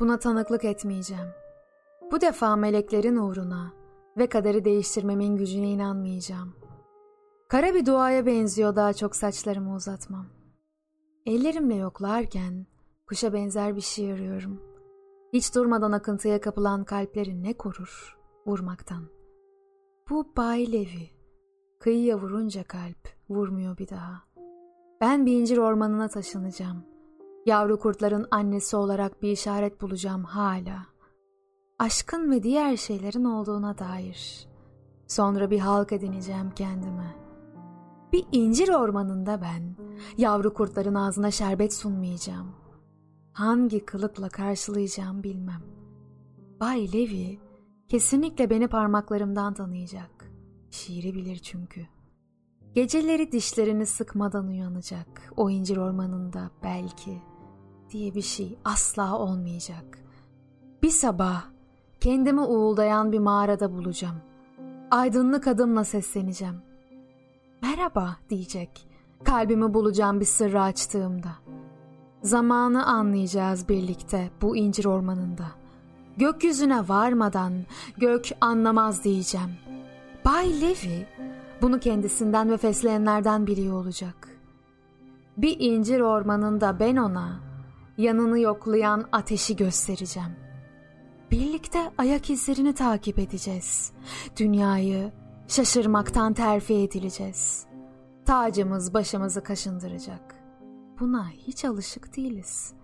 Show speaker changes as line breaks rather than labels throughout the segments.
Buna tanıklık etmeyeceğim. Bu defa meleklerin uğruna ve kaderi değiştirmemin gücüne inanmayacağım. Kara bir duaya benziyor daha çok saçlarımı uzatmam. Ellerimle yoklarken kuşa benzer bir şey arıyorum. Hiç durmadan akıntıya kapılan kalpleri ne korur vurmaktan. Bu Bay Levi. Kıyıya vurunca kalp vurmuyor bir daha. Ben bir incir ormanına taşınacağım. Yavru kurtların annesi olarak bir işaret bulacağım hala. Aşkın ve diğer şeylerin olduğuna dair. Sonra bir halk edineceğim kendime. Bir incir ormanında ben, yavru kurtların ağzına şerbet sunmayacağım. Hangi kılıkla karşılayacağım bilmem. Bay Levi kesinlikle beni parmaklarımdan tanıyacak. Şiiri bilir çünkü. Geceleri dişlerini sıkmadan uyanacak o incir ormanında belki diye bir şey asla olmayacak. Bir sabah kendimi uğuldayan bir mağarada bulacağım. Aydınlık adımla sesleneceğim. Merhaba diyecek. Kalbimi bulacağım bir sırrı açtığımda. Zamanı anlayacağız birlikte bu incir ormanında. Gökyüzüne varmadan gök anlamaz diyeceğim. Bay Levi bunu kendisinden ve fesleğenlerden biliyor olacak. Bir incir ormanında ben ona yanını yoklayan ateşi göstereceğim. Birlikte ayak izlerini takip edeceğiz. Dünyayı şaşırmaktan terfi edileceğiz. Tacımız başımızı kaşındıracak. Buna hiç alışık değiliz.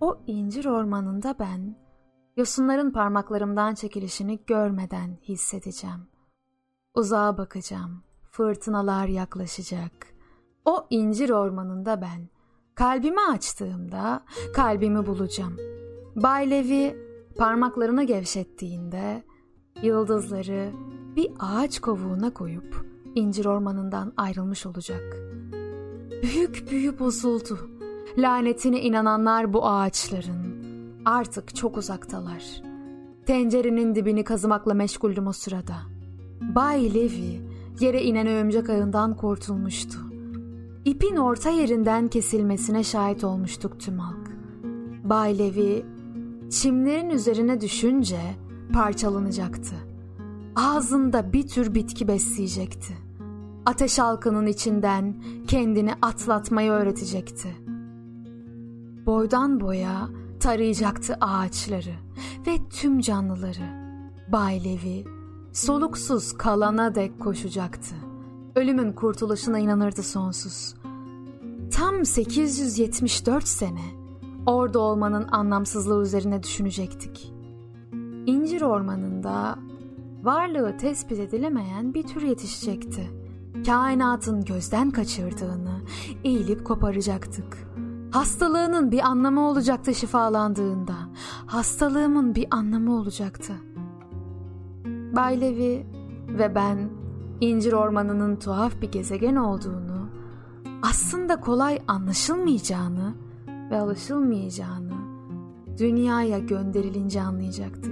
O incir ormanında ben yosunların parmaklarımdan çekilişini görmeden hissedeceğim. Uzağa bakacağım. Fırtınalar yaklaşacak. O incir ormanında ben kalbimi açtığımda kalbimi bulacağım. Bay Levi parmaklarını gevşettiğinde yıldızları bir ağaç kovuğuna koyup incir ormanından ayrılmış olacak. Büyük büyü bozuldu. Lanetine inananlar bu ağaçların artık çok uzaktalar. Tencerenin dibini kazımakla meşguldüm o sırada. Bay Levi yere inen örümcek ağından kurtulmuştu. İpin orta yerinden kesilmesine şahit olmuştuk tüm halk. Bay Levi çimlerin üzerine düşünce parçalanacaktı. Ağzında bir tür bitki besleyecekti. Ateş halkının içinden kendini atlatmayı öğretecekti. Boydan boya tarayacaktı ağaçları ve tüm canlıları. Bay Levi soluksuz kalana dek koşacaktı. Ölümün kurtuluşuna inanırdı sonsuz. Tam 874 sene orada olmanın anlamsızlığı üzerine düşünecektik. İncir ormanında varlığı tespit edilemeyen bir tür yetişecekti. Kainatın gözden kaçırdığını eğilip koparacaktık. Hastalığının bir anlamı olacaktı şifalandığında. Hastalığımın bir anlamı olacaktı. Bay Levi ve ben incir ormanının tuhaf bir gezegen olduğunu, aslında kolay anlaşılmayacağını ve alışılmayacağını dünyaya gönderilince anlayacaktık.